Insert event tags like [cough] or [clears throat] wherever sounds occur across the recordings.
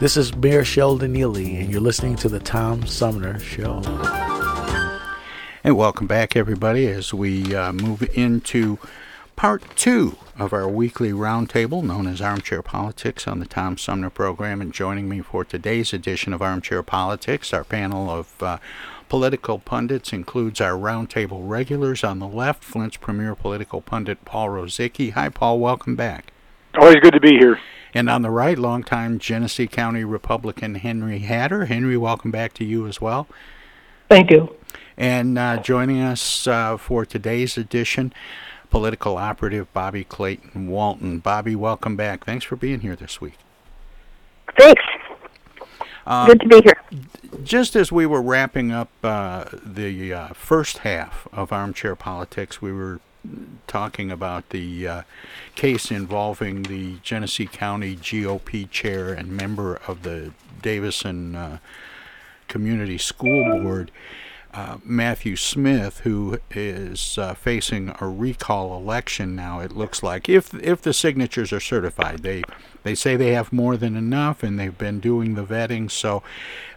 This is Mayor Sheldon Neeley, and you're listening to the Tom Sumner Show. And welcome back, everybody, as we uh, move into part two of our weekly roundtable known as Armchair Politics on the Tom Sumner program. And joining me for today's edition of Armchair Politics, our panel of uh, political pundits includes our roundtable regulars on the left, Flint's premier political pundit, Paul Rozycki. Hi, Paul. Welcome back. Always good to be here. And on the right, longtime Genesee County Republican Henry Hatter. Henry, welcome back to you as well. Thank you. And uh, joining us uh, for today's edition, political operative Bobby Clayton Walton. Bobby, welcome back. Thanks for being here this week. Thanks. Uh, Good to be here. Just as we were wrapping up uh, the uh, first half of Armchair Politics, we were talking about the uh, case involving the Genesee County GOP chair and member of the Davison uh, Community School Board, uh, Matthew Smith, who is uh, facing a recall election now. It looks like if if the signatures are certified, they they say they have more than enough, and they've been doing the vetting, so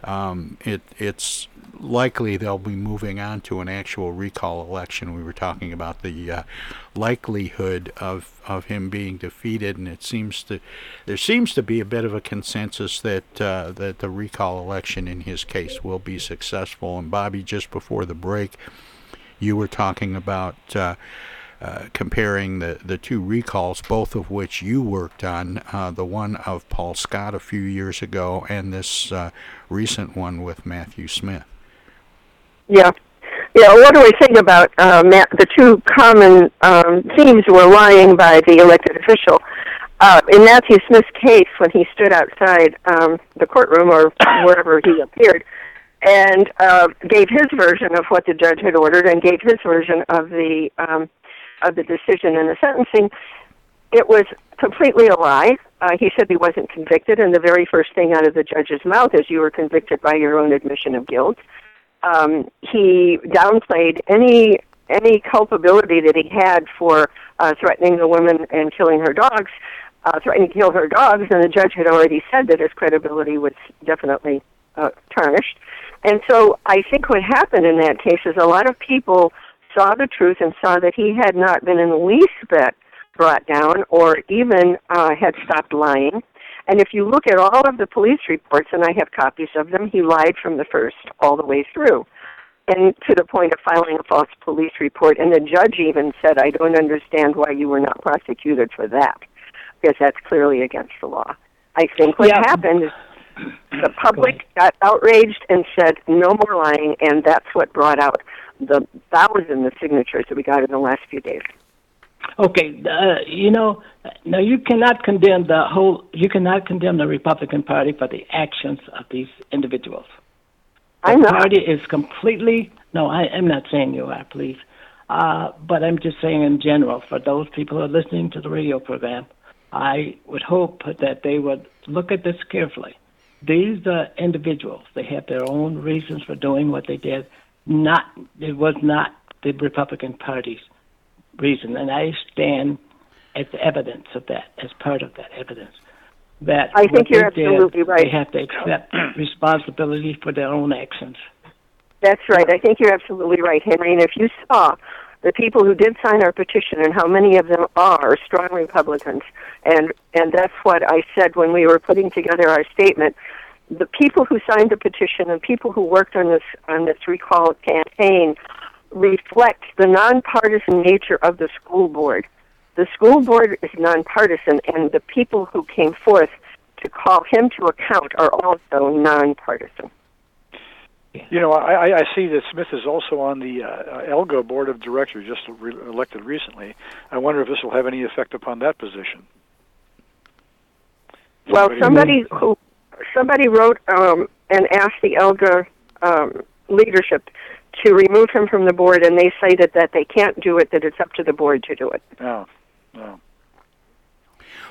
um, it it's likely they'll be moving on to an actual recall election. We were talking about the uh, likelihood of, of him being defeated, and it seems to there seems to be a bit of a consensus that uh, that the recall election in his case will be successful. And Bobby, just before the break, you were talking about. Uh, uh, comparing the, the two recalls, both of which you worked on, uh, the one of Paul Scott a few years ago and this uh, recent one with Matthew Smith. Yeah. Yeah, what do we think about uh, Matt, the two common um, themes were lying by the elected official? Uh, in Matthew Smith's case, when he stood outside um, the courtroom or wherever he appeared, and uh, gave his version of what the judge had ordered, and gave his version of the um, of the decision and the sentencing, it was completely a lie. Uh, he said he wasn't convicted, and the very first thing out of the judge's mouth is, "You were convicted by your own admission of guilt." Um, he downplayed any any culpability that he had for uh, threatening the woman and killing her dogs, uh, threatening to kill her dogs, and the judge had already said that his credibility was definitely uh, tarnished. And so I think what happened in that case is a lot of people saw the truth and saw that he had not been in the least bit brought down or even uh, had stopped lying. And if you look at all of the police reports, and I have copies of them, he lied from the first all the way through. And to the point of filing a false police report. And the judge even said, I don't understand why you were not prosecuted for that, because that's clearly against the law. I think what Yeah. happened is the public got outraged and said, no more lying, and that's what brought out the thousands of signatures that we got in the last few days. Okay, uh, you know, now you cannot condemn the whole. You cannot condemn the Republican Party for the actions of these individuals. The I'm not. party is completely. No, I am not saying you are, please. Uh, but I'm just saying in general, for those people who are listening to the radio program, I would hope that they would look at this carefully. These are individuals. They have their own reasons for doing what they did. Not it was not the Republican Party's reason, and I stand as evidence of that, as part of that evidence. That I think you're they did, absolutely right. They have to accept responsibility for their own actions. That's right. I think you're absolutely right, Henry. And if you saw the people who did sign our petition and how many of them are strong Republicans, and and that's what I said when we were putting together our statement. the people who signed the petition and people who worked on this on this recall campaign reflect the nonpartisan nature of the school board. The school board is nonpartisan, and the people who came forth to call him to account are also nonpartisan. You know, I, I see that Smith is also on the uh, ELGA board of directors, just re- elected recently. I wonder if this will have any effect upon that position. Well, somebody who somebody wrote um, and asked the ELGA um, leadership to remove him from the board, and they say that that they can't do it; that it's up to the board to do it. Oh, no.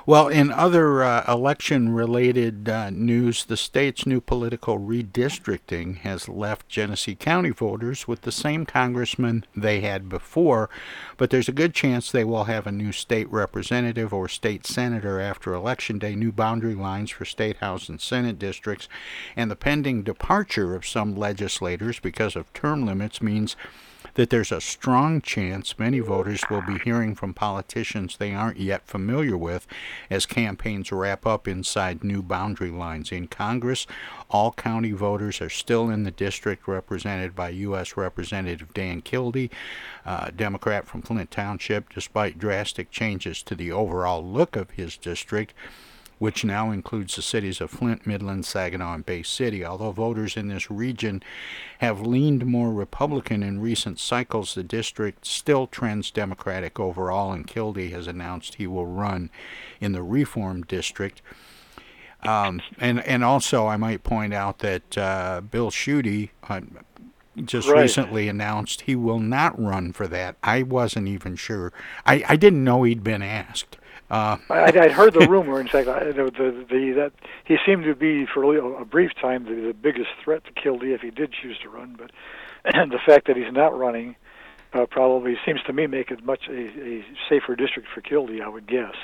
Well, in other uh, election related uh, news, the state's new political redistricting has left Genesee County voters with the same congressman they had before, but there's a good chance they will have a new state representative or state senator after Election Day, new boundary lines for state house and senate districts, and the pending departure of some legislators because of term limits means that there's a strong chance many voters will be hearing from politicians they aren't yet familiar with as campaigns wrap up inside new boundary lines. In Congress, all county voters are still in the district represented by U.S. Representative Dan Kildee, uh, Democrat from Flint Township, despite drastic changes to the overall look of his district which now includes the cities of Flint, Midland, Saginaw, and Bay City. Although voters in this region have leaned more Republican in recent cycles, the district still trends Democratic overall, and Kildee has announced he will run in the Reform District. Um, and and also, I might point out that uh, Bill Schuette uh, just Right. recently announced he will not run for that. I wasn't even sure. I, I didn't know he'd been asked. Uh, I, I'd heard the [laughs] rumor. In fact, I, the, the, the that he seemed to be for a brief time the, the biggest threat to Kildee if he did choose to run. But and [clears throat] the fact that he's not running uh, probably seems to me make it much a, a safer district for Kildee. I would guess.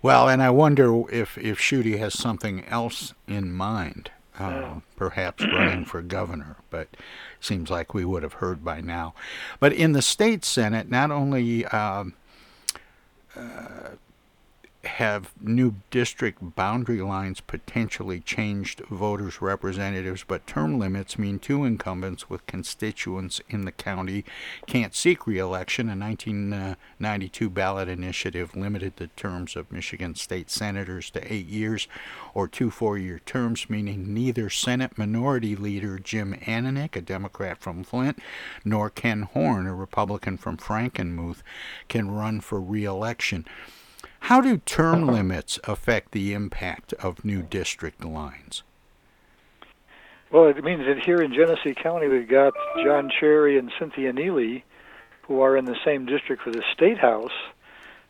Well, and I wonder if if Schuette has something else in mind, uh, perhaps [clears throat] running for governor. But seems like we would have heard by now. But in the state senate, not only um, uh, have new district boundary lines potentially changed voters' representatives, but term limits mean two incumbents with constituents in the county can't seek reelection. A 1992 ballot initiative limited the terms of Michigan state senators to eight years or two four year terms, meaning neither Senate Minority Leader Jim Ananich, a Democrat from Flint, nor Ken Horn, a Republican from Frankenmuth, can run for reelection. How do term limits affect the impact of new district lines? Well, it means that here in Genesee County we've got John Cherry and Cynthia Neeley, who are in the same district for the state house,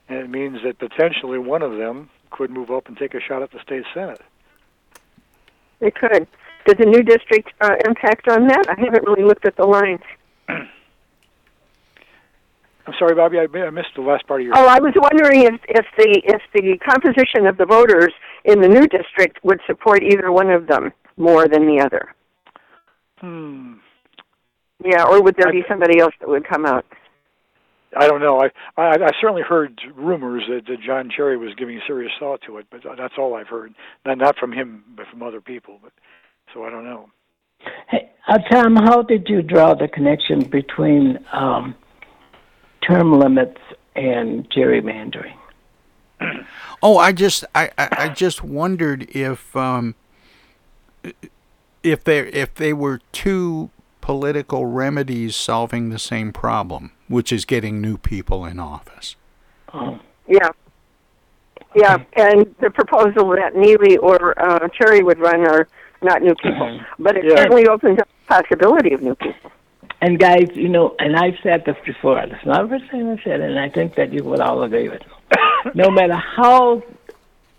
and it means that potentially one of them could move up and take a shot at the state senate. They could. Does the new district uh, impact on that? I haven't really looked at the lines. [clears throat] I'm sorry, Bobby, I, I missed the last part of your. Oh, I was wondering if, if the if the composition of the voters in the new district would support either one of them more than the other. Hmm. Yeah, or would there be somebody else that would come out? I don't know. I, I I certainly heard rumors that, that John Cherry was giving serious thought to it, but that's all I've heard. Not not from him, but from other people. But so I don't know. Hey, uh, Tom, how did you draw the connection between um, term limits and gerrymandering? [clears throat] Oh, I just I, I, I just wondered if um, if they if they were two political remedies solving the same problem, which is getting new people in office. Oh. Yeah. Yeah, and the proposal that Neeley or uh, Cherry would run are not new people, but it Yeah. certainly opens up the possibility of new people. And guys, you know, and I've said this before. It's not the first time I've said it, and I think that you would all agree with me. [coughs] no matter how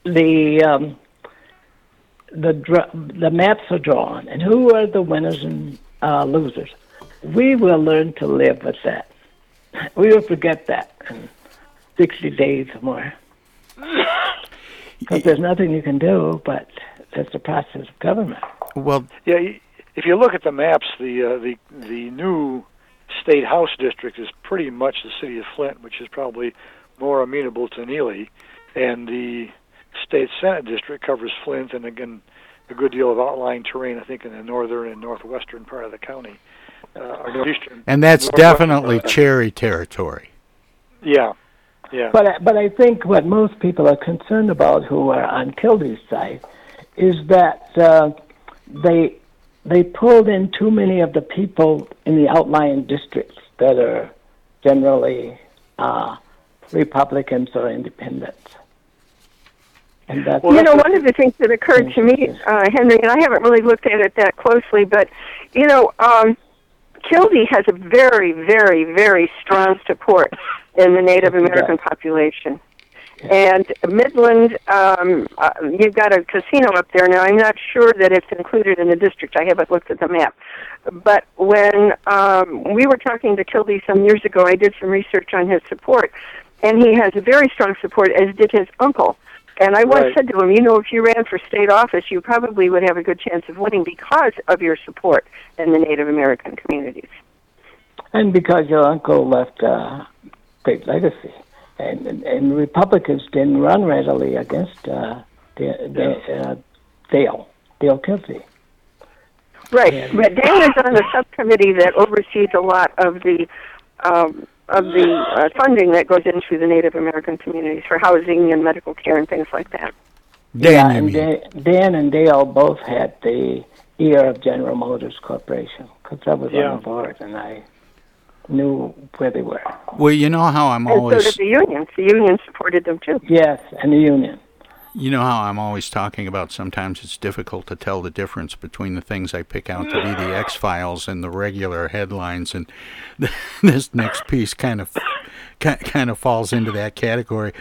the um, the dr- the maps are drawn, and who are the winners and uh, losers, we will learn to live with that. We will forget that in sixty days or more. [coughs] Because there's nothing you can do, but that's the process of government. Well, Yeah, y- if you look at the maps, the uh, the the new state house district is pretty much the city of Flint, which is probably more amenable to Neeley, and the state senate district covers Flint and again a good deal of outlying terrain. I think in the northern and northwestern part of the county, uh, or northeastern. And that's definitely part. cherry territory. Yeah, yeah. But I- but I think what most people are concerned about who are on Kildee's side is that uh, they they pulled in too many of the people in the outlying districts that are generally uh, Republicans or independents. And that's you know, one of the things that occurred to me, uh, Henry, and I haven't really looked at it that closely, but you know, um, Kildee has a very, very, very strong support in the Native American population. And Midland, um, uh, you've got a casino up there now. I'm not sure that it's included in the district. I haven't looked at the map. But when um, we were talking to Kildee some years ago, I did some research on his support, and he has a very strong support, as did his uncle. And I once Right. said to him, you know, if you ran for state office, you probably would have a good chance of winning because of your support in the Native American communities. and because your uncle left a great legacy, and, and and Republicans didn't run readily against uh, the, the, uh, Dale Dale Kildee. Right. But Dan is on the subcommittee that oversees a lot of the um, of the uh, funding that goes into the Native American communities for housing and medical care and things like that. Dan, yeah, and mean. Dan, Dan and Dale both had the ear of General Motors Corporation because I was Yeah. on the board and I knew where they were. Well, you know how I'm and so always did the unions. The union supported them too. Yes, and the union. You know how I'm always talking about sometimes it's difficult to tell the difference between the things I pick out to be the X Files and the regular headlines, and [laughs] this next piece kind of kind of falls into that category.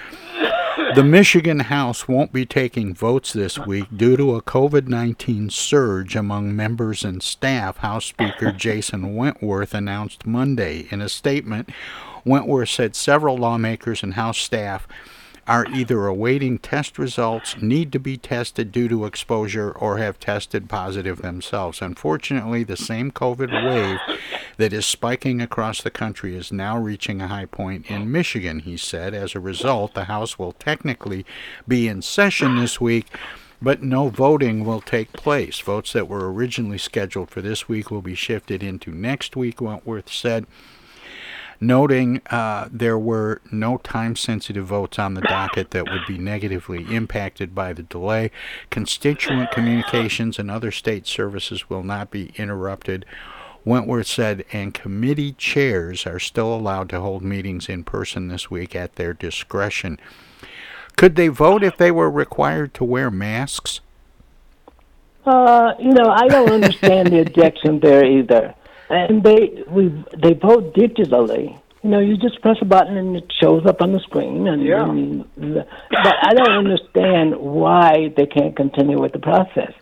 [coughs] The Michigan House won't be taking votes this week due to a COVID 19 surge among members and staff, House Speaker [coughs] Jason Wentworth announced Monday. In a statement, Wentworth said several lawmakers and House staff are either awaiting test results, need to be tested due to exposure, or have tested positive themselves. Unfortunately, the same COVID wave that is spiking across the country is now reaching a high point in Michigan, he said. As a result, the House will technically be in session this week. But no voting will take place. Votes that were originally scheduled for this week will be shifted into next week, Wentworth said noting uh, there were no time sensitive votes on the docket that would be negatively impacted by the delay. Constituent communications and other state services will not be interrupted. Wentworth said, and committee chairs are still allowed to hold meetings in person this week at their discretion. Could they vote if they were required to wear masks? Uh, you know, I don't understand the objection there either. And they we they vote digitally. You know, you just press a button and it shows up on the screen. And, Yeah. and but I don't understand why they can't continue with the process.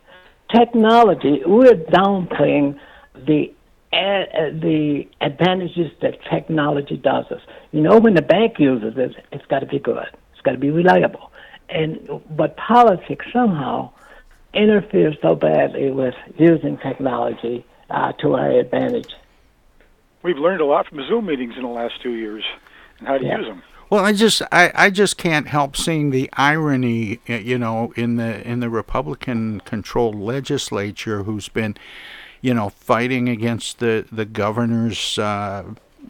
Technology, we're downplaying the uh, the advantages that technology does us. You know, when the bank uses it, it's got to be good. It's got to be reliable. And but politics somehow interferes so badly with using technology uh, to our advantage. We've learned a lot from Zoom meetings in the last two years and how to Yeah. use them. Well, I just I, I just can't help seeing the irony, uh, you know, in the in the Republican-controlled legislature who's been, you know, fighting against the the governor's uh,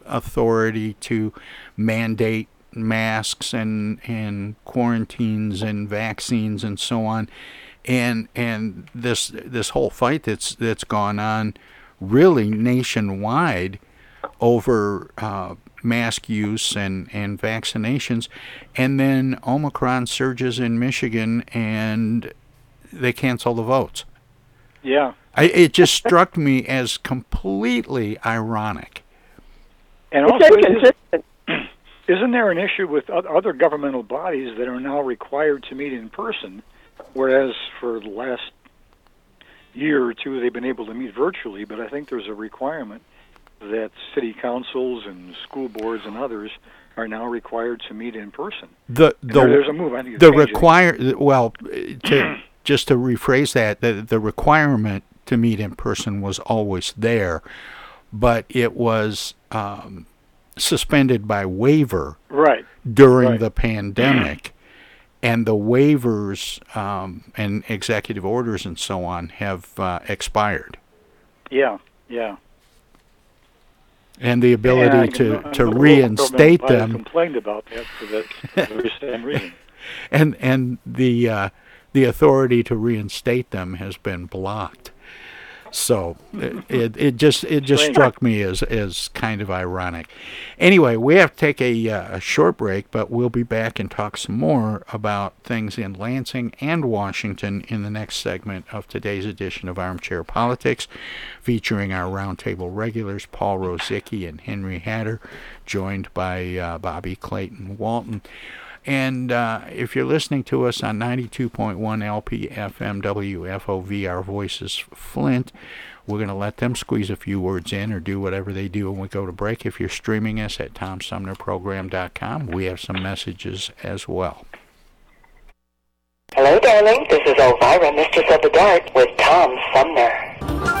authority to mandate masks and and quarantines and vaccines and so on, and and this this whole fight that's that's gone on, really nationwide, over. Uh, mask use and, and vaccinations. And then Omicron surges in Michigan and they cancel the votes. Yeah. I, it just struck me as completely ironic. And It's also, is, inconsistent. isn't there an issue with other governmental bodies that are now required to meet in person, whereas for the last year or two they've been able to meet virtually? But I think there's a requirement that city councils and school boards and others are now required to meet in person. The the there- there's a move. I it's the require well to [clears throat] just to rephrase that the the requirement to meet in person was always there, but it was um, suspended by waiver Right. during Right. the pandemic. And the waivers um, and executive orders and so on have uh, expired. Yeah, yeah. And the ability to, and to reinstate government might have them. complained about that for the very same reason. and and the uh, the authority to reinstate them has been blocked. So it, it, it just it just struck me as as kind of ironic. Anyway, we have to take a, uh, a short break, but we'll be back and talk some more about things in Lansing and Washington in the next segment of today's edition of Armchair Politics, featuring our roundtable regulars Paul Rozycki and Henry Hatter, joined by uh, Bobby Clayton Walton. And uh, if you're listening to us on 92.1 LPFM WFOV, our voices Flint, we're going to let them squeeze a few words in or do whatever they do when we go to break. If you're streaming us at TomSumnerProgram.com, we have some messages as well. Hello, darling. This is Elvira, Mistress of the Dark, with Tom Sumner.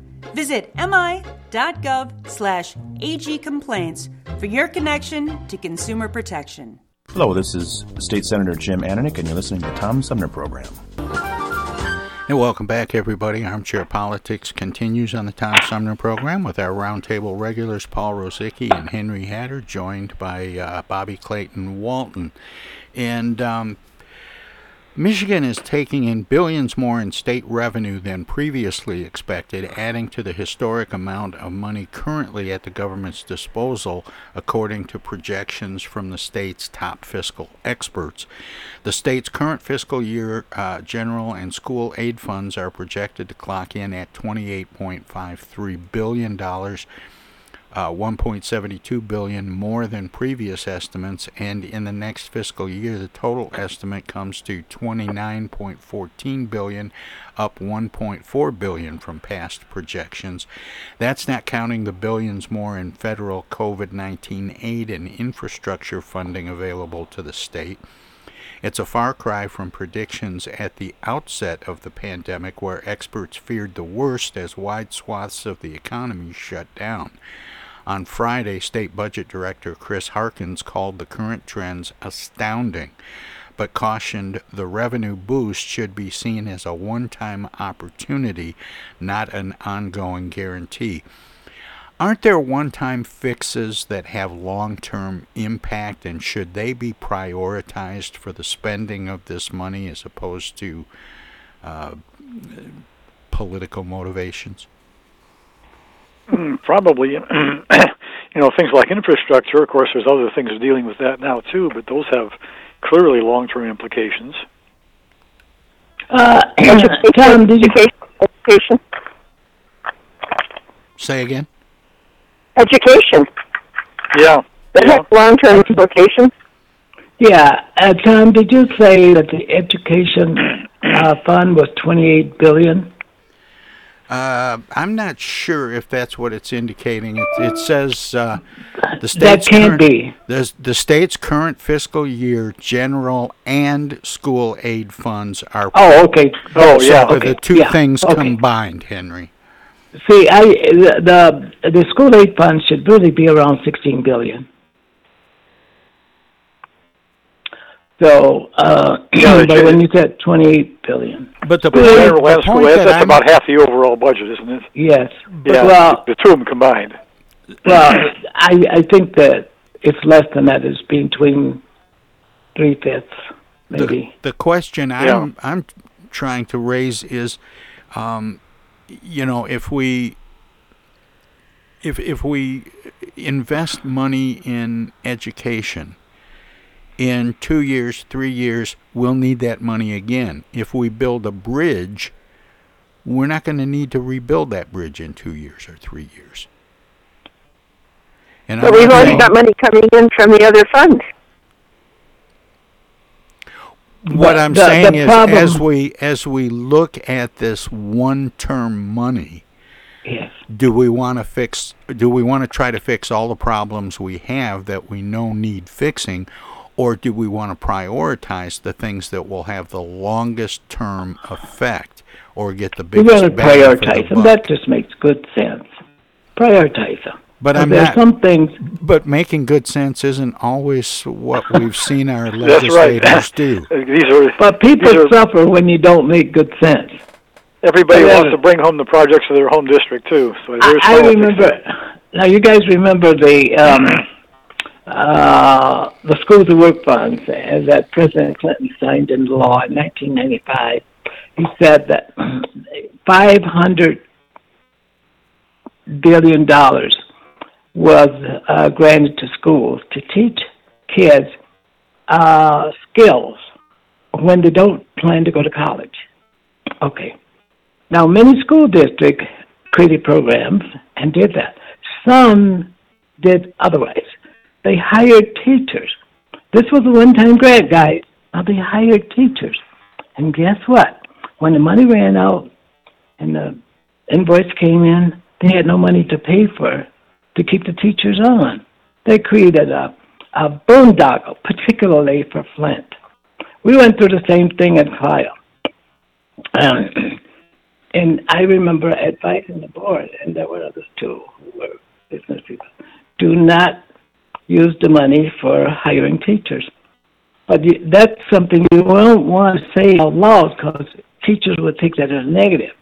Visit mi.gov slash agcomplaints for your connection to consumer protection. Hello, this is State Senator Jim Ananich, and you're listening to the Tom Sumner Program. And welcome back, everybody. Armchair Politics continues on the Tom Sumner program with our roundtable regulars, Paul Rozycki and Henry Hatter, joined by uh, Bobby Clayton Walton. And um, Michigan is taking in billions more in state revenue than previously expected, adding to the historic amount of money currently at the government's disposal, according to projections from the state's top fiscal experts. The state's current fiscal year uh, general and school aid funds are projected to clock in at $28.53 billion uh, 1.72 billion more than previous estimates, and in the next fiscal year, the total estimate comes to 29.14 billion, up 1.4 billion from past projections. That's not counting the billions more in federal COVID-19 aid and infrastructure funding available to the state. It's a far cry from predictions at the outset of the pandemic, where experts feared the worst as wide swaths of the economy shut down. On Friday, State Budget Director Chris Harkins called the current trends astounding, but cautioned the revenue boost should be seen as a one time opportunity, not an ongoing guarantee. Aren't there one time fixes that have long term impact, and should they be prioritized for the spending of this money as opposed to uh, political motivations? Mm, probably, [clears throat] you know, things like infrastructure. Of course, there's other things dealing with that now too, but those have clearly long-term implications. Uh, Tom, [clears throat] did education? Say again. Education. Yeah. That yeah. has long-term implications. Yeah, uh, Tom, did you say that the education uh, fund was 28 billion? Uh, I'm not sure if that's what it's indicating. It, it says uh, the state's that can't current, be. The, the state's current fiscal year general and school aid funds are. Oh, okay. Oh, so yeah. the- okay, The two yeah, things okay. combined, Henry. See, I the the the school aid funds should really be around 16 billion. So, uh, Yeah, [clears throat] but when you said 28 billion, But the The point, the and school point aid, that that's I'm, about half the overall budget, isn't it? yes. But, Yeah, Well, the two of them combined. well, I I think that it's less than that. It's between three fifths, the, maybe. the question Yeah. I'm I'm trying to raise is, um, you know, if we if if we invest money in education, in two years, three years, we'll need that money again. If we build a bridge, we're not going to need to rebuild that bridge in two years or three years. And But I'm we've not already saying- got money coming in from the other funds. What The- I'm the- saying the is, problem- as we as we look at this one-term money, Yes. do we want to fix? Do we want to try to fix all the problems we have that we know need fixing, or do we want to prioritize the things that will have the longest-term effect, or get the We biggest got to bang for the prioritize them. That just makes good sense. Prioritize them. But I'm there's not. some things. But making good sense isn't always what we've seen our [laughs] That's right. legislators do. [laughs] These are But people These are- suffer when you don't make good sense. everybody wants to bring home the projects of their home district too. So I, there's I politics remember. Now you guys remember the um, uh, the schools of work funds that President Clinton signed into law in 1995. He said that 500 billion dollars was uh, granted to schools to teach kids uh, skills when they don't plan to go to college. Okay. Now, many school districts created programs and did that. Some did otherwise. They hired teachers. This was a one-time grant, guys. Now they hired teachers. And guess what? When the money ran out and the invoice came in, they had no money to pay for to keep the teachers on. They created a, a boondoggle, particularly for Flint. We went through the same thing at Clio. Um, [clears throat] and I remember advising the board, and there were others too who were business people, do not use the money for hiring teachers. But that's something you won't want to say out loud because teachers would take that as negative,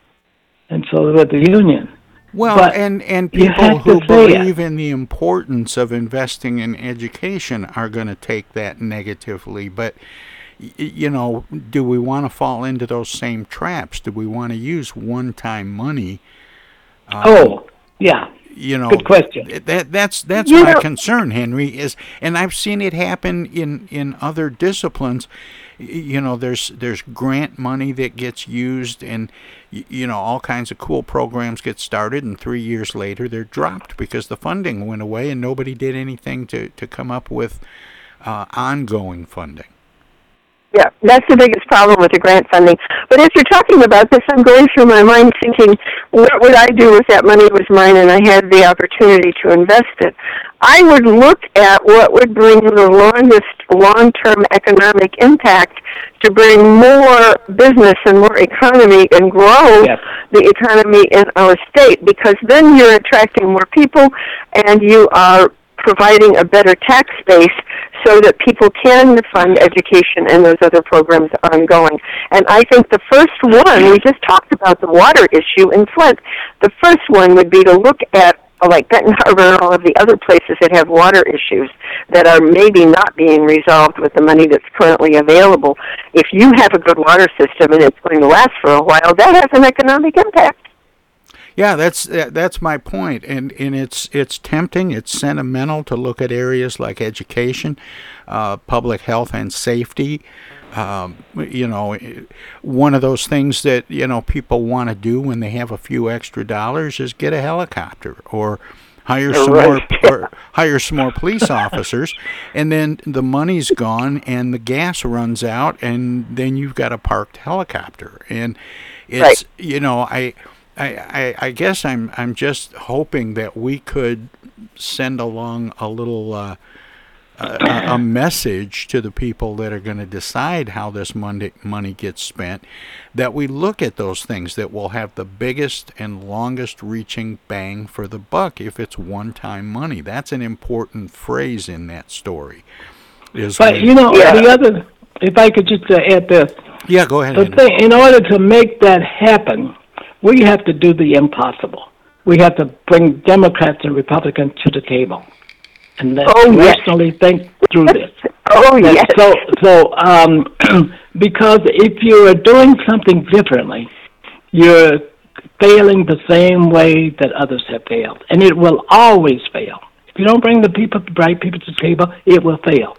and so would the union. Well, But and and people who say it. believe in the importance of investing in education are going to take that negatively. But you know, do we want to fall into those same traps? Do we want to use one-time money? um, Oh, yeah. You know, Good question. That that's that's You my know- concern, Henry. Is and I've seen it happen in in other disciplines. You know, there's there's grant money that gets used, and you know all kinds of cool programs get started, and three years later they're dropped because the funding went away, and nobody did anything to to come up with uh, ongoing funding. Yeah, that's the biggest problem with the grant funding. But as you're talking about this, I'm going through my mind thinking, what would I do if that money was mine and I had the opportunity to invest it? I would look at what would bring the longest long-term economic impact to bring more business and more economy and grow the economy in our state because then you're attracting more people and you are providing a better tax base so that people can fund education and those other programs ongoing. And I think the first one, we just talked about the water issue in Flint, the first one would be to look at like Benton Harbor and all of the other places that have water issues that are maybe not being resolved with the money that's currently available. If you have a good water system and it's going to last for a while, that has an economic impact. Yeah, that's that, that's my point, and and it's it's tempting, it's sentimental to look at areas like education, uh, public health, and safety. Um, you know, eh, one of those things that you know people want to do when they have a few extra dollars is get a helicopter or hire some Right. more or hire some more police officers, and then the money's gone and the gas runs out, and then you've got a parked helicopter, and it's Right. you know I. I, I, I guess I'm I'm just hoping that we could send along a little uh, a, a- a [laughs] message to the people that are going to decide how this money money gets spent. That we look at those things that will have the biggest and longest reaching bang for the buck if it's one time money. That's an important phrase in that story. Is But when- you know, the other, if I could just uh, add this, yeah, go ahead. the thing, in order to make that happen, we have to do the impossible. We have to bring Democrats and Republicans to the table, and then Oh, yes. think through this. Oh And yes. So, so um, [clears throat] because if you are doing something differently, you're failing the same way that others have failed, and it will always fail. If you don't bring the people, the right people to the table, it will fail.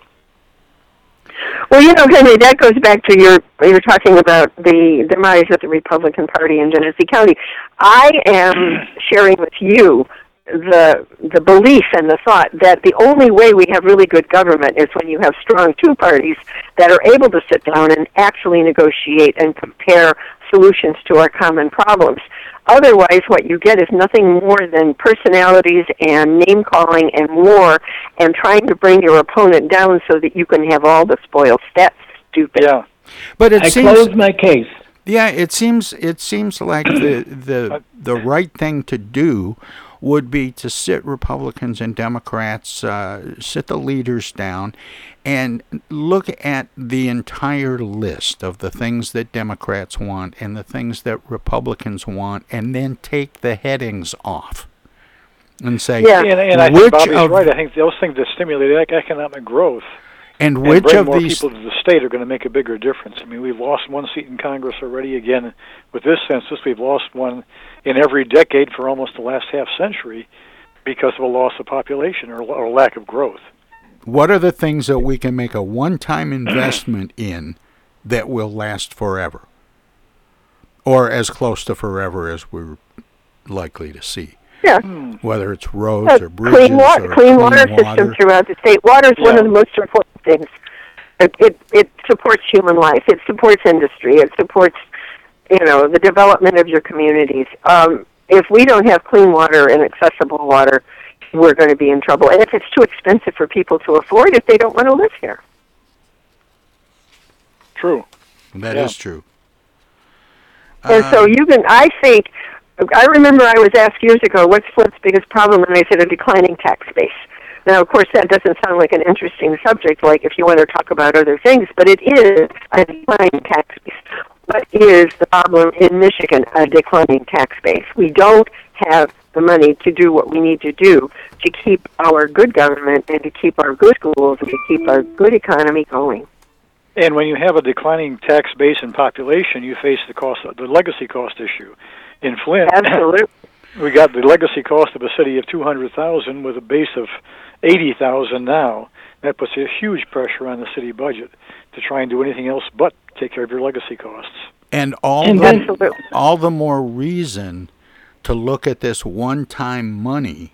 Well, you know, Henry, that goes back to your you were talking about the demise of the Republican Party in Genesee County. I am [clears throat] sharing with you the the belief and the thought that the only way we have really good government is when you have strong two parties that are able to sit down and actually negotiate and compare solutions to our common problems. Otherwise, what you get is nothing more than personalities and name calling and war and trying to bring your opponent down so that you can have all the spoils. That's stupid. Yeah. But it I seems close my case. Yeah, it seems it seems like the the uh, the right thing to do would be to sit Republicans and Democrats, uh, sit the leaders down, and look at the entire list of the things that Democrats want and the things that Republicans want, and then take the headings off and say yeah. and, and I think which Bobby's of right. I think those things that stimulate economic growth and and which bring of more these people to the state are going to make a bigger difference. I mean, we've lost one seat in Congress already. Again, with this census, we've lost one in every decade for almost the last half century because of a loss of population or, or lack of growth. What are the things that we can make a one time investment [clears throat] in that will last forever? Or as close to forever as we're likely to see. Yeah. Whether it's roads Uh, or bridges clean water, or clean, clean water, system throughout the state. Water is one of the most important things. It, it it supports human life. It supports industry. It supports you know the development of your communities. Um, if we don't have clean water and accessible water, we're going to be in trouble. And if it's too expensive for people to afford, if they don't want to live here. True. That is Yeah. true. And so you can, I think, I remember I was asked years ago, what's Flint's biggest problem? And I said, a declining tax base. Now, of course, that doesn't sound like an interesting subject, like if you want to talk about other things, but it is a declining tax base. What is the problem in Michigan? A declining tax base. We don't have the money to do what we need to do to keep our good government and to keep our good schools and to keep our good economy going. And when you have a declining tax base and population, you face the cost, the legacy cost issue. In Flint, [coughs] Absolutely. we got the legacy cost of a city of two hundred thousand with a base of eighty thousand now. That puts a huge pressure on the city budget to try and do anything else but take care of your legacy costs. And all And the, all the more reason to look at this one-time money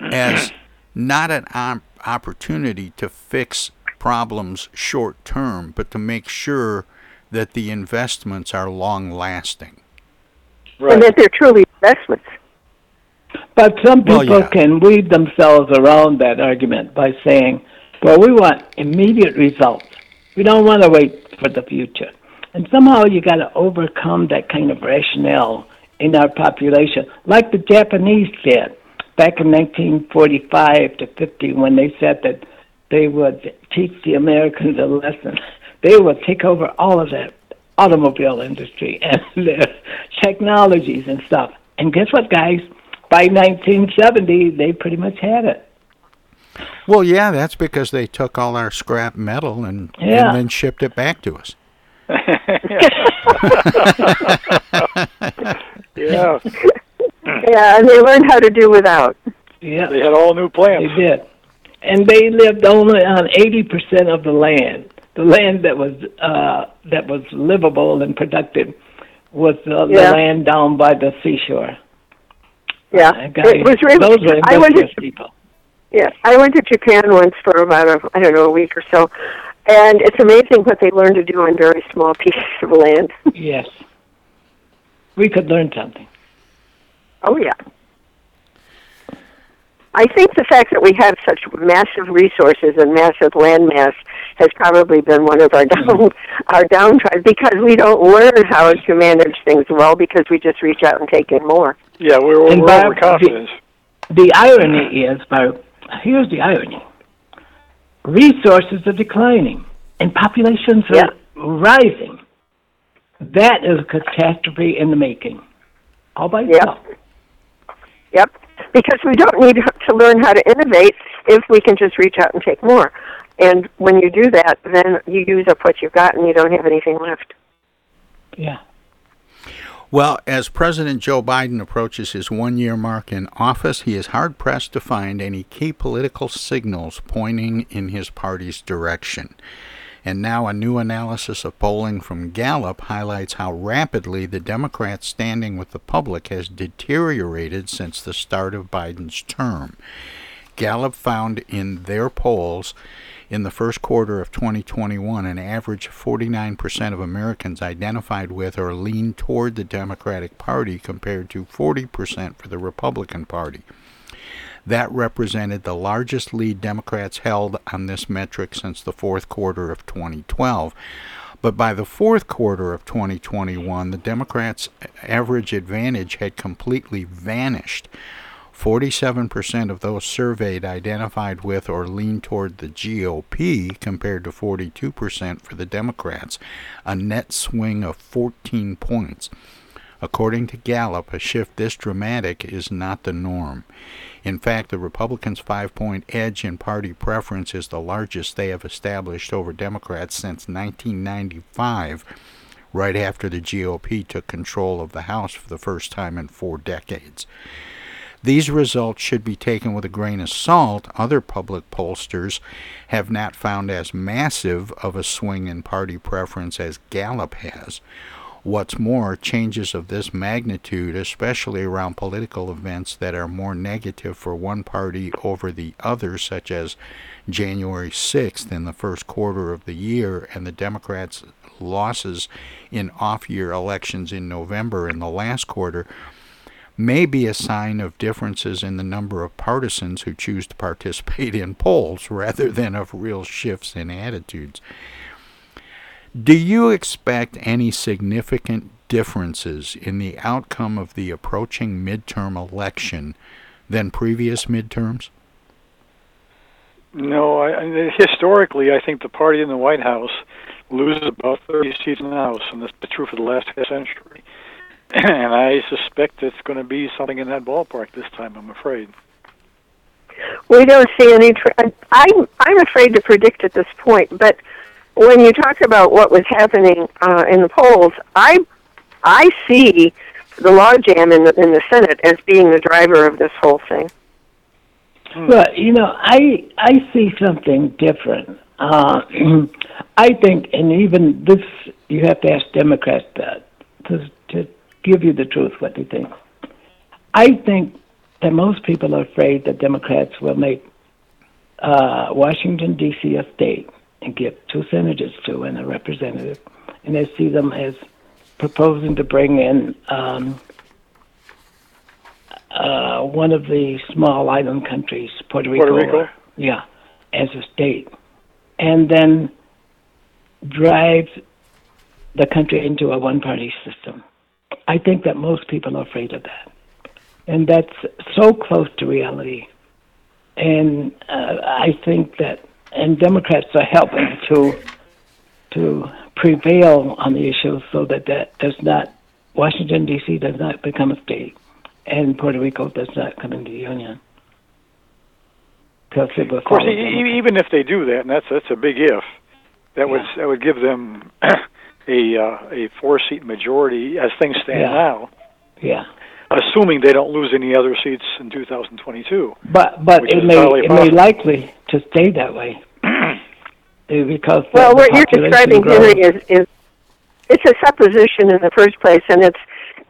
as not an op- opportunity to fix problems short term, but to make sure that the investments are long lasting. And that they're truly investments. But some Well, people yeah. can weave themselves around that argument by saying, well, we want immediate results. We don't want to wait for the future. And somehow you got to overcome that kind of rationale in our population, like the Japanese did back in 1945 to 50 when they said that they would teach the Americans a lesson. [laughs] They would take over all of that automobile industry [laughs] and their technologies and stuff. And guess what, guys? By 1970, they pretty much had it. Well, yeah, that's because they took all our scrap metal and, Yeah. and then shipped it back to us. [laughs] Yeah. Yeah, and they learned how to do without. Yeah. They had all new plants. They did. And they lived only on 80% of the land. The land that was uh, that was livable and productive was uh, Yeah. the land down by the seashore. Yeah, Uh, guys, it was really. those were I went people. Yeah, I went to Japan once for about a I don't know a week or so, and it's amazing what they learn to do on very small pieces of land. [laughs] Yes. We could learn something. Oh yeah. I think the fact that we have such massive resources and massive land mass has probably been one of our mm-hmm. down our downsides because we don't learn how to manage things well because we just reach out and take in more. Yeah, we're, And we're Bob, overconfident. The irony is, Barb, here's the irony. Resources are declining and populations are rising. That is a catastrophe in the making. All by itself. Yep. Because we don't need to learn how to innovate if we can just reach out and take more. And when you do that, then you use up what you've got and you don't have anything left. Yeah. Well, as President Joe Biden approaches his one year mark in office, he is hard pressed to find any key political signals pointing in his party's direction. And now a new analysis of polling from Gallup highlights how rapidly the Democrats' standing with the public has deteriorated since the start of Biden's term. Gallup found in their polls in the first quarter of 2021 an average 49% of Americans identified with or leaned toward the Democratic Party compared to 40% for the Republican Party. That represented the largest lead Democrats held on this metric since the fourth quarter of 2012. But by the fourth quarter of 2021, the Democrats' average advantage had completely vanished. 47% of those surveyed identified with or leaned toward the GOP compared to 42% for the Democrats, a net swing of 14 points. According to Gallup, a shift this dramatic is not the norm. In fact, the Republicans' five point edge in party preference is the largest they have established over Democrats since 1995, right after the GOP took control of the House for the first time in four decades. These results should be taken with a grain of salt. Other public pollsters have not found as massive of a swing in party preference as Gallup has. What's more, changes of this magnitude, especially around political events that are more negative for one party over the other, such as January 6th in the first quarter of the year and the Democrats' losses in off year elections in November in the last quarter, may be a sign of differences in the number of partisans who choose to participate in polls rather than of real shifts in attitudes. Do you expect any significant differences in the outcome of the approaching midterm election than previous midterms? No, I, historically, I think the party in the White House loses about 30 seats in the House, and that's been true for the last half century. [clears throat] and I suspect it's going to be something in that ballpark this time. I'm afraid. We don't see any. Tr- I'm I'm afraid to predict at this point, but when you talk about what was happening uh, in the polls, I I see the logjam in the in the Senate as being the driver of this whole thing. Well, you know, I I see something different. Uh, [clears throat] I think, and even this, you have to ask Democrats that to to give you the truth what they think. I think that most people are afraid that Democrats will make uh, Washington D.C. a state and give two senators to and a representative, and they see them as proposing to bring in um, uh, one of the small island countries, Puerto Rico. Puerto Rico. Yeah, as a state, and then drive the country into a one-party system. I think that most people are afraid of that, and that's so close to reality. And uh, I think that, and Democrats are helping to to prevail on the issue so that that does not Washington D.C. does not become a state, and Puerto Rico does not come into the union. Of course, e- even if they do that, and that's that's a big if, that would that would give them [clears throat] a uh, a four seat majority as things stand Yeah. now. Yeah. Assuming they don't lose any other seats in 2022. But but Which it is may entirely it may likely to stay that way [clears throat] because Well, the what you're describing, grows. Henry, is, is it's a supposition in the first place, and it's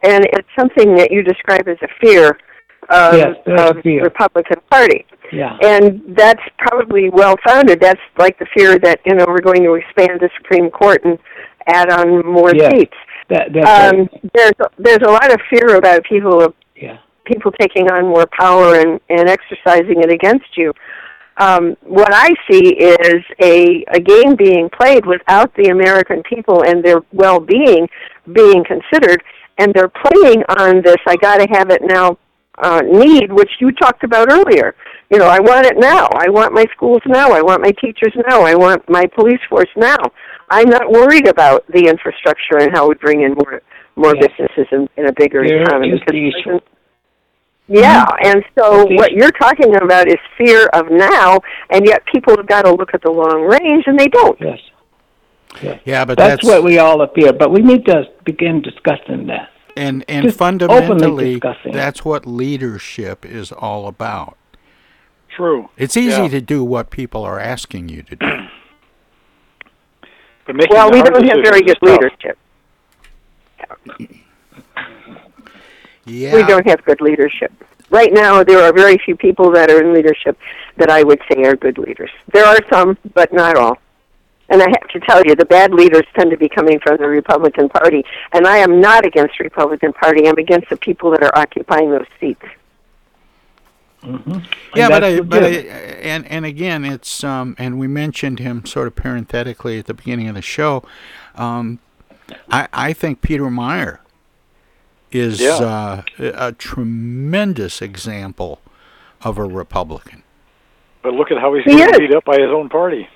and it's something that you describe as a fear of, Yes, there's a of fear. the Republican Party. Yeah. And that's probably well founded. That's like the fear that you know we're going to expand the Supreme Court and add on more Yes, seats. That, that's Um, right. there's there's a lot of fear about people Yeah. people taking on more power and and exercising it against you. Um, what I see is a a game being played without the American people and their well being being considered, and they're playing on this "I got to have it now" uh, need, which you talked about earlier. You know, I want it now. I want my schools now. I want my teachers now. I want my police force now. I'm not worried about the infrastructure and how we bring in more more Yes. businesses and, and a bigger There economy. is the because- issue. yeah, mm-hmm. and so Okay. what you're talking about is fear of now, and yet people have got to look at the long range, and they don't. Yes. Yeah. Yeah, but that's, that's, what we all appear. But we need to begin discussing that. and and just openly fundamentally that's what leadership is all about. True. It's easy Yeah. to do what people are asking you to do. But making Well, we don't have very good is tough. leadership. Yeah. We don't have good leadership. Right now, there are very few people that are in leadership that I would say are good leaders. There are some, but not all. And I have to tell you, the bad leaders tend to be coming from the Republican Party. And I am not against the Republican Party. I'm against the people that are occupying those seats. Mm-hmm. Yeah, but I, but I, and and again, it's um, and we mentioned him sort of parenthetically at the beginning of the show. Um, I I think Peter Meijer is Yeah. uh, a a tremendous example of a Republican. But look at how he's He getting beat up by his own party.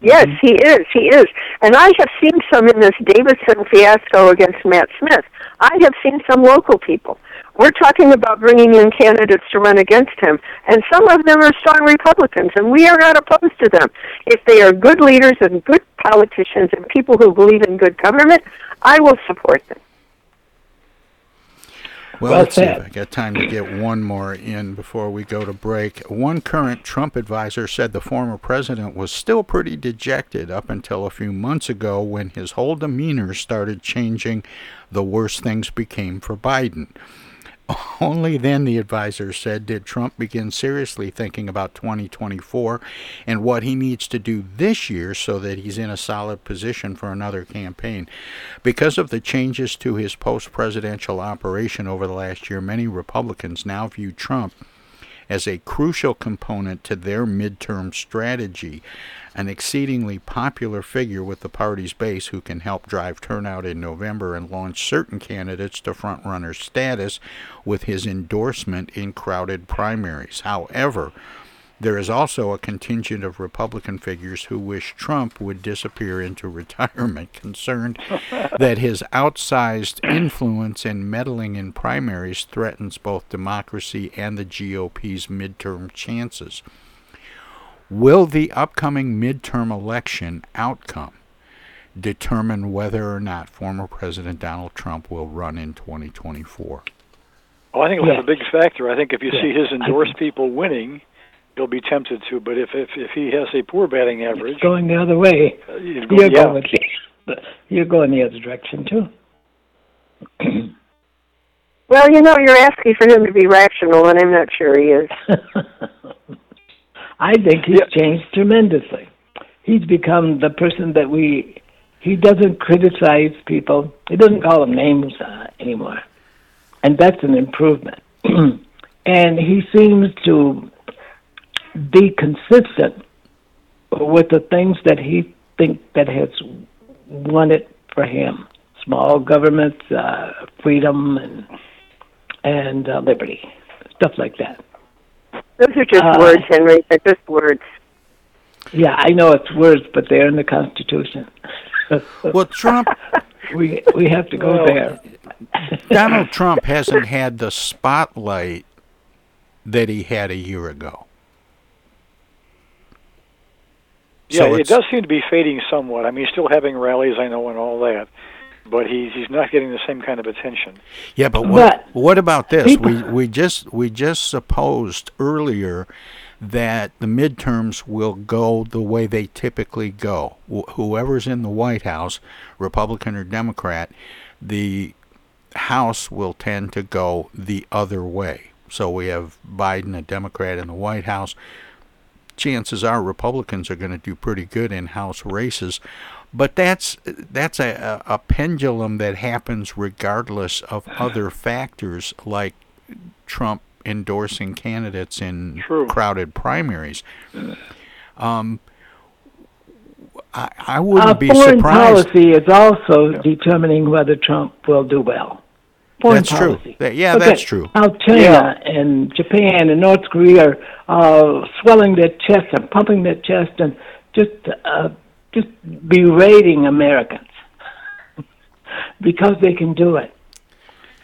Yes, he is. He is. And I have seen some in this Davidson fiasco against Matt Smith. I have seen some local people. We're talking about bringing in candidates to run against him, and some of them are strong Republicans, and we are not opposed to them. If they are good leaders and good politicians and people who believe in good government, I will support them. Well, Well let's see if. I got time to get one more in before we go to break. One current Trump advisor said the former president was still pretty dejected up until a few months ago when his whole demeanor started changing. The worse things became for Biden. [laughs] Only then, the advisor said, did Trump begin seriously thinking about 2024 and what he needs to do this year so that he's in a solid position for another campaign. Because of the changes to his post presidential operation over the last year, many Republicans now view Trump as a crucial component to their midterm strategy. An exceedingly popular figure with the party's base who can help drive turnout in November and launch certain candidates to frontrunner status with his endorsement in crowded primaries. However, there is also a contingent of Republican figures who wish Trump would disappear into [laughs] retirement, concerned that his outsized influence and meddling in primaries threatens both democracy and the GOP's midterm chances. Will the upcoming midterm election outcome determine whether or not former President Donald Trump will run in 2024? Well, I think it was Yeah. a big factor. I think if you Yeah. see his endorsed people winning, you'll be tempted to. But if if, if he has a poor batting average, Going the other way. uh, you'd go, You're yeah. going the, you're going the other direction too. [clears throat] Well, you know, you're asking for him to be rational, and I'm not sure he is. [laughs] I think he's changed tremendously. He's become the person that we. He doesn't criticize people. He doesn't call them names uh, anymore, and that's an improvement. [clears throat] and he seems to be consistent with the things that he think that has wanted for him: small government, uh, freedom, and and uh, liberty, stuff like that. Those are just Uh, words, Henry. They're just words. Yeah, I know it's words, but they're in the Constitution. [laughs] well, Trump. [laughs] we we have to go Well, there. [laughs] Donald Trump hasn't had the spotlight that he had a year ago. Yeah, So it does seem to be fading somewhat. I mean, he's still having rallies, I know, and all that, but he's he's not getting the same kind of attention. Yeah, but what, But what about this? people- We we just we just supposed earlier that the midterms will go the way they typically go. Wh- whoever's in the White House, Republican or Democrat, the House will tend to go the other way. So we have Biden, a Democrat, in the White House. Chances are Republicans are going to do pretty good in House races, but that's that's a, a, pendulum that happens regardless of [sighs] other factors like Trump endorsing candidates in crowded primaries. [sighs] Um, I, I wouldn't Uh, be foreign surprised. policy is also determining whether Trump will do well. Foreign That's true. policy. That- yeah, Look that's true. How China and Japan and North Korea are uh, swelling their chest and pumping their chest and just uh, just berating Americans [laughs] because they can do it.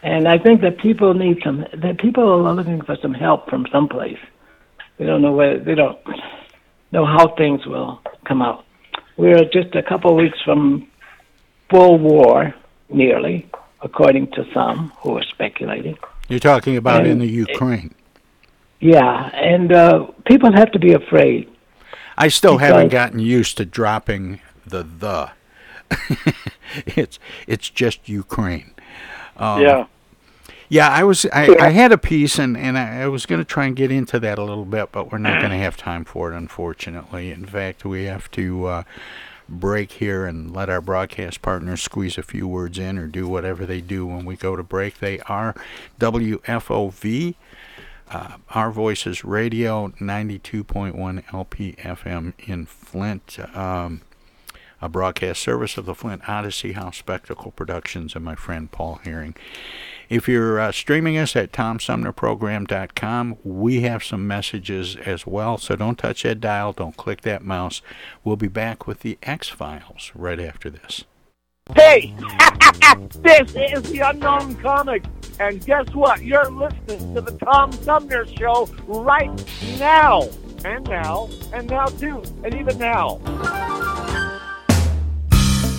And I think that people need some. That people are looking for some help from someplace. They don't know where. They don't know how things will come out. We're just a couple of weeks from full war, nearly, according to some who are speculating. You're talking about in the Ukraine. Yeah, and uh, people have to be afraid. I still haven't gotten used to dropping the the. [laughs] it's it's just Ukraine. Um, Yeah. Yeah, I was I, I had a piece and, and I, I was going to try and get into that a little bit, but we're not going to have time for it, unfortunately. In fact, we have to uh, break here and let our broadcast partners squeeze a few words in or do whatever they do when we go to break. They are WFOV, uh, Our Voices Radio, 92.1 LPFM in Flint. Um, a broadcast service of the Flint Odyssey House Spectacle Productions and my friend Paul Herring. If you're uh, streaming us at TomSumnerProgram.com, we have some messages as well, so don't touch that dial, don't click that mouse. We'll be back with the X Files right after this. Hey, [laughs] this is the Unknown Comic, and guess what? You're listening to the Tom Sumner Show right now, and now, and now too, and even now.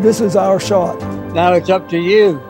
This is our shot. Now it's up to you.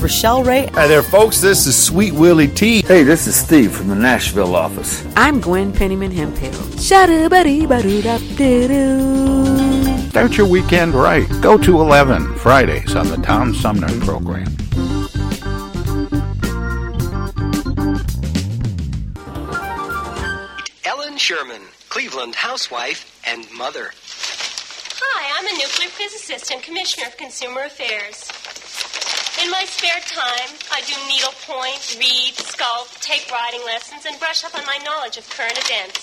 Rochelle Ray. Hi there, folks. This is Sweet Willie T. Hey, this is Steve from the Nashville office. I'm Gwen Pennyman Hemphill. Start your weekend right. Go to 11 Fridays on the Tom Sumner program. Ellen Sherman, Cleveland housewife and mother. Hi, I'm a nuclear physicist and commissioner of consumer affairs. In my spare time, I do needlepoint, read, sculpt, take writing lessons, and brush up on my knowledge of current events.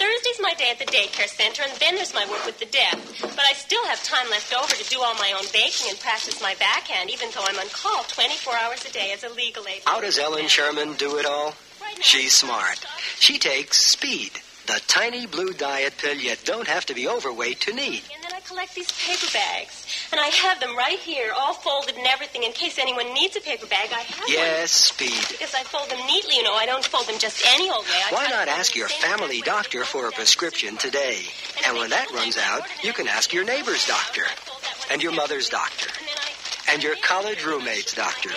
Thursday's my day at the daycare center, and then there's my work with the deaf. But I still have time left over to do all my own baking and practice my backhand, even though I'm on call 24 hours a day as a legal aid. How does Ellen Sherman do it all? She's smart. She takes speed, the tiny blue diet pill you don't have to be overweight to need. And then I collect these paper bags, and I have them right here, all folded and everything, in case anyone needs a paper bag. I have Yes, speed. one. Because I fold them neatly, you know. I don't fold them just any old way. I Why not ask your family doctor for a prescription today? And when that runs out, you can ask your neighbor's doctor, and your mother's doctor, and your college roommate's doctor,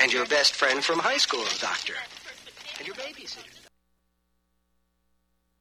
and your best friend from high school's doctor, and your babysitter.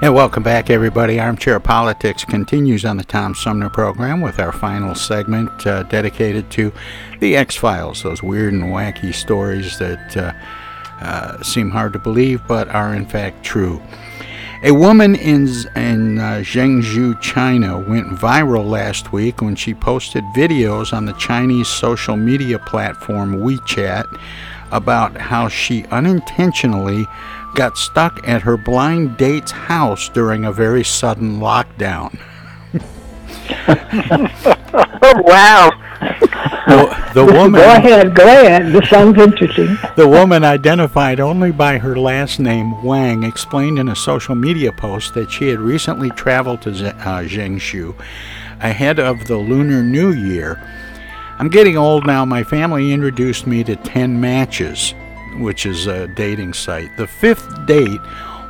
And welcome back, everybody. Armchair Politics continues on the Tom Sumner program with our final segment uh, dedicated to the X Files, those weird and wacky stories that uh, uh, seem hard to believe but are in fact true. A woman in, in uh, Zhengzhou, China, went viral last week when she posted videos on the Chinese social media platform WeChat about how she unintentionally got stuck at her blind date's house during a very sudden lockdown. [laughs] wow. The, the woman. Go ahead, go ahead. This sounds interesting. The woman, identified only by her last name, Wang, explained in a social media post that she had recently traveled to Z- uh, Zhengzhou ahead of the Lunar New Year. I'm getting old now. My family introduced me to 10 Matches, which is a dating site. The fifth date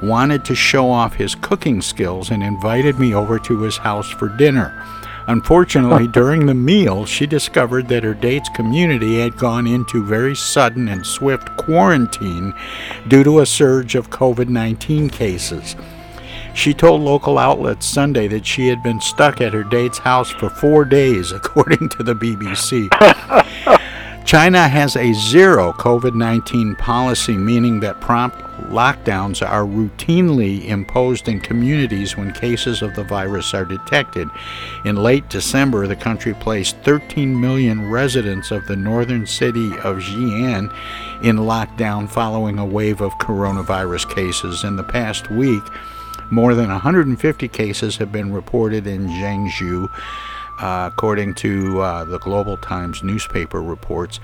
wanted to show off his cooking skills and invited me over to his house for dinner. Unfortunately, [laughs] during the meal, she discovered that her date's community had gone into very sudden and swift quarantine due to a surge of COVID 19 cases. She told local outlets Sunday that she had been stuck at her date's house for four days, [laughs] according to the BBC. [laughs] China has a zero COVID 19 policy, meaning that prompt lockdowns are routinely imposed in communities when cases of the virus are detected. In late December, the country placed 13 million residents of the northern city of Xi'an in lockdown following a wave of coronavirus cases. In the past week, more than 150 cases have been reported in Zhengzhou uh, according to uh, the Global Times newspaper reports.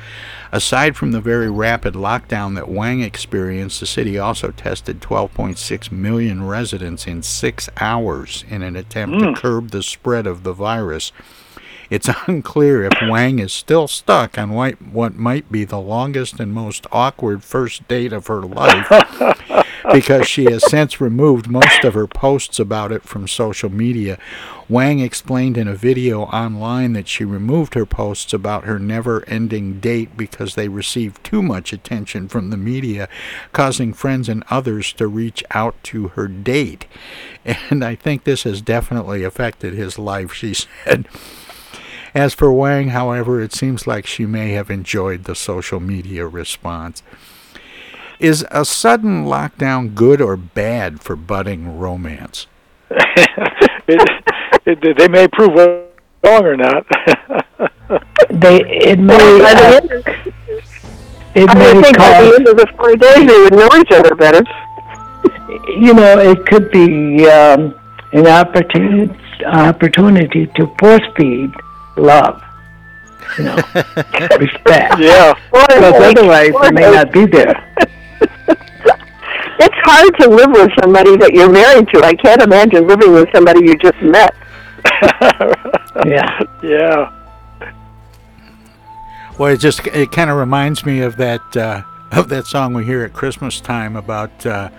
Aside from the very rapid lockdown that Wang experienced, the city also tested 12.6 million residents in six hours in an attempt mm. to curb the spread of the virus. It's [laughs] unclear if Wang is still stuck on what might be the longest and most awkward first date of her life [laughs] because she has since removed most of her posts about it from social media. Wang explained in a video online that she removed her posts about her never ending date because they received too much attention from the media, causing friends and others to reach out to her date. And I think this has definitely affected his life, she said. As for Wang, however, it seems like she may have enjoyed the social media response. Is a sudden lockdown good or bad for budding romance? [laughs] it, it, they may prove wrong or not. [laughs] they it may uh, it I may think cause, by the end of the four days they would know each other better. You know, it could be um, an opportunity opportunity to force feed love. You know, [laughs] respect. Yeah. Because otherwise, it may not be there. [laughs] it's hard to live with somebody that you're married to. I can't imagine living with somebody you just met. [laughs] yeah. Yeah. Well, it just it kind of reminds me of that uh, of that song we hear at Christmas time about uh,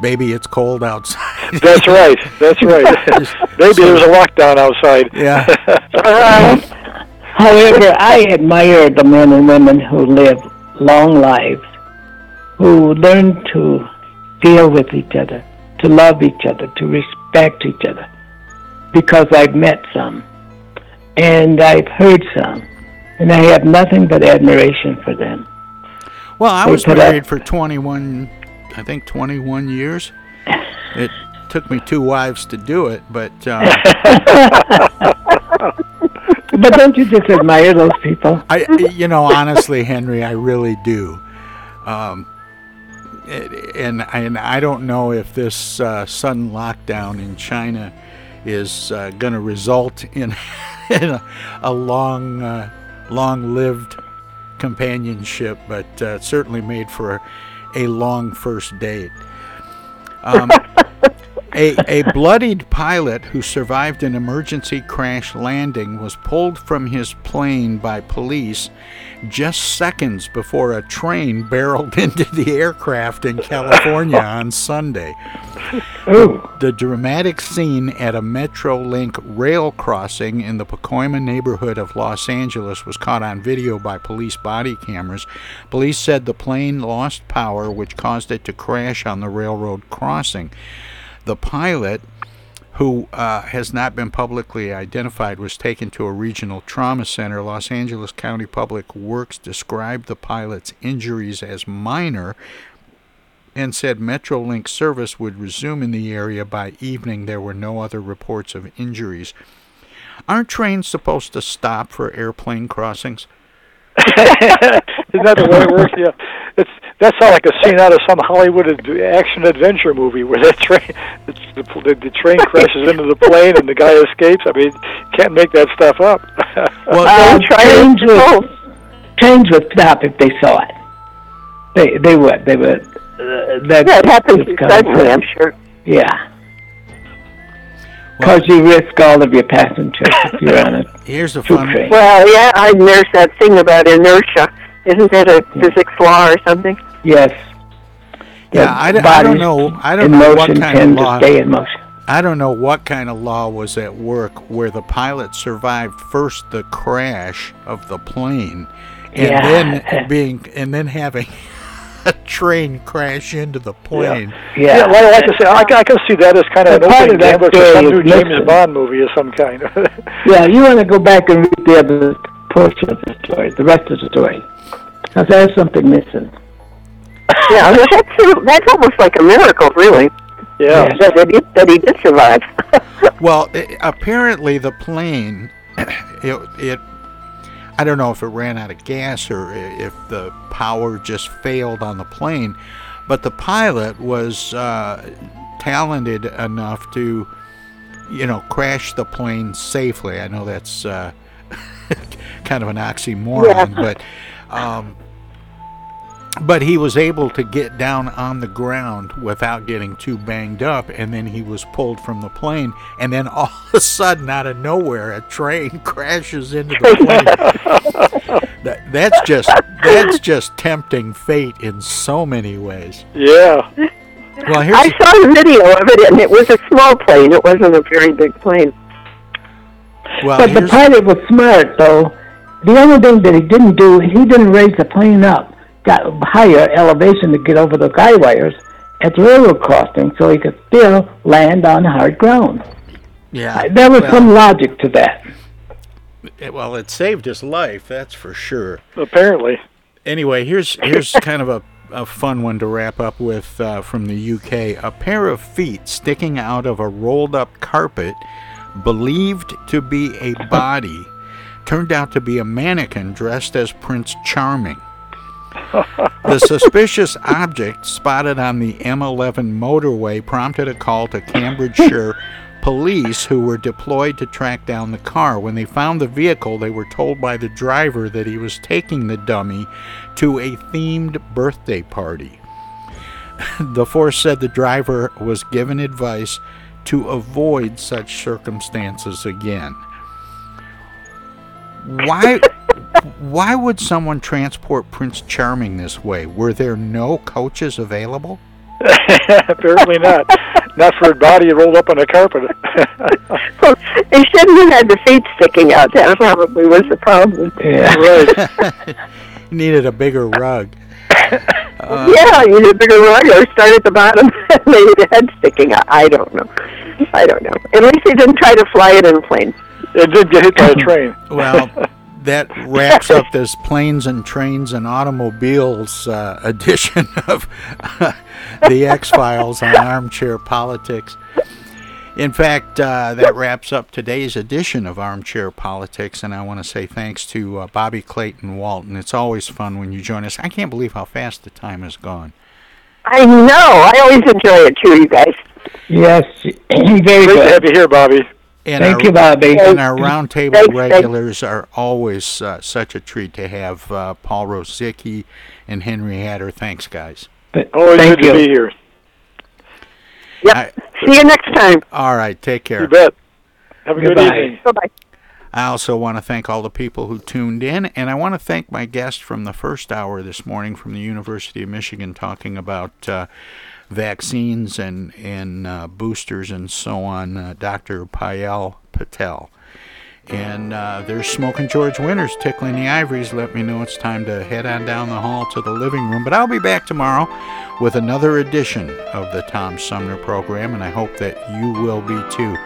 baby, it's cold outside. That's right. That's right. [laughs] baby, so, there's a lockdown outside. Yeah. however, I admire the men and women who live long lives, who learn to deal with each other, to love each other, to respect each other. Because I've met some, and I've heard some, and I have nothing but admiration for them. Well, I was married up, for 21 I think 21 years. It took me two wives to do it, but. Um, [laughs] but don't you just admire those people? I, you know, honestly, Henry, I really do. Um, and and I don't know if this uh, sudden lockdown in China is uh, going to result in, [laughs] in a, a long, uh, long-lived companionship, but uh, certainly made for a, long first date. Um, [laughs] a, a bloodied pilot who survived an emergency crash landing was pulled from his plane by police just seconds before a train barreled [laughs] into the aircraft in California on Sunday. Ooh. The dramatic scene at a Metrolink rail crossing in the Pacoima neighborhood of Los Angeles was caught on video by police body cameras. Police said the plane lost power, which caused it to crash on the railroad crossing. The pilot who uh, has not been publicly identified, was taken to a regional trauma center. Los Angeles County Public Works described the pilot's injuries as minor and said Metrolink service would resume in the area by evening. There were no other reports of injuries. Aren't trains supposed to stop for airplane crossings? [laughs] Isn't that the way it works? Yeah, that sounds like a scene out of some Hollywood action adventure movie where the train, the, the, the train crashes into the plane and the guy escapes. I mean, can't make that stuff up. well, uh, trains would trains would stop if they saw it. They they would they would. Uh, that yeah, it happens suddenly. I'm sure. Yeah. Because you risk all of your passengers if you're on a [laughs] Here's a fun. train. Well, yeah, I there's that thing about inertia. Isn't that a physics law or something? Yes. Yeah, I, don't- I don't know. I don't know what kind of law. stay in motion. I don't know what kind of law was at work where the pilot survived first the crash of the plane, and Yeah. then [laughs] being and then having [laughs] a train crash into the plane. Yeah. Yeah, well, like I say, I, can- I can see that as kind of an But opening of that gambler for some new James listen. Bond movie of some kind. [laughs] Yeah, you want to go back and read the other portion of the story, the rest of the story. Because there's something missing. Yeah, [laughs] that's that's almost like a miracle, really. Yeah. That, that, he, that he did survive. [laughs] Well, i apparently the plane, [clears throat] it, it, I don't know if it ran out of gas or if the power just failed on the plane, but the pilot was uh, talented enough to, you know, crash the plane safely. I know that's uh, [laughs] kind of an oxymoron, Yeah. but. Um, but he was able to get down on the ground without getting too banged up and then he was pulled from the plane and then all of a sudden out of nowhere a train [laughs] crashes into the plane [laughs] that, that's just that's just tempting fate in so many ways yeah. well here's I saw a video of it, and it was a small plane. It wasn't a very big plane. well but the pilot was smart, though. The only thing that he didn't do, he didn't raise the plane up, got higher elevation to get over the guy wires at the railroad crossing, so he could still land on hard ground. yeah There was well, some logic to that. it- well it saved his life that's for sure Apparently. anyway, here's here's [laughs] kind of a, a fun one to wrap up with uh, from the UK. A pair of feet sticking out of a rolled up carpet, believed to be a body, turned out to be a mannequin dressed as Prince Charming. The suspicious object spotted on the M11 motorway prompted a call to Cambridgeshire police who were deployed to track down the car. When they found the vehicle, they were told by the driver that he was taking the dummy to a themed birthday party. [laughs] the force said the driver was given advice to avoid such circumstances again. Why why would someone transport Prince Charming this way? Were there no coaches available? [laughs] Apparently not. not for a body rolled up on a carpet. [laughs] Well, they shouldn't have had the feet sticking out. That probably was the problem. [laughs] right. Needed a bigger rug. yeah, you need a bigger rug or start at the bottom and maybe the head sticking out. I don't know. I don't know. At least they didn't try to fly it in a plane. It did get hit by a train. [laughs] Well, that wraps up [laughs] this planes and trains and automobiles uh, edition of the X Files on Armchair Politics. In fact, uh, that wraps up today's edition of Armchair Politics, and I want to say thanks to uh, Bobby Clayton Walton. It's always fun when you join us. I can't believe how fast the time has gone. I know. I always enjoy it too, you guys. Yes, [clears throat] very Great to have good. you here, Bobby. And Thank our, you, Bobby. And our roundtable Thanks, thanks. regulars are always uh, such a treat to have uh, Paul Rozycki and Henry Hatter. Thanks, guys. Always Thank good you. to be here. Yep. I- See you next time. all right, take care. You bet. Have a good Goodbye. evening. Bye bye. I also want to thank all the people who tuned in, and I want to thank my guest from the first hour this morning from the University of Michigan talking about uh, vaccines and, and uh, boosters and so on, uh, Dr. Payal Patel. And uh, there's Smoking George Winters tickling the ivories. Let me know it's time to head on down the hall to the living room. But I'll be back tomorrow with another edition of the Tom Sumner program, and I hope that you will be too.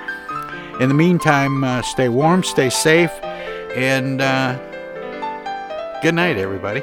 In the meantime, uh, stay warm, stay safe, and uh, good night, everybody.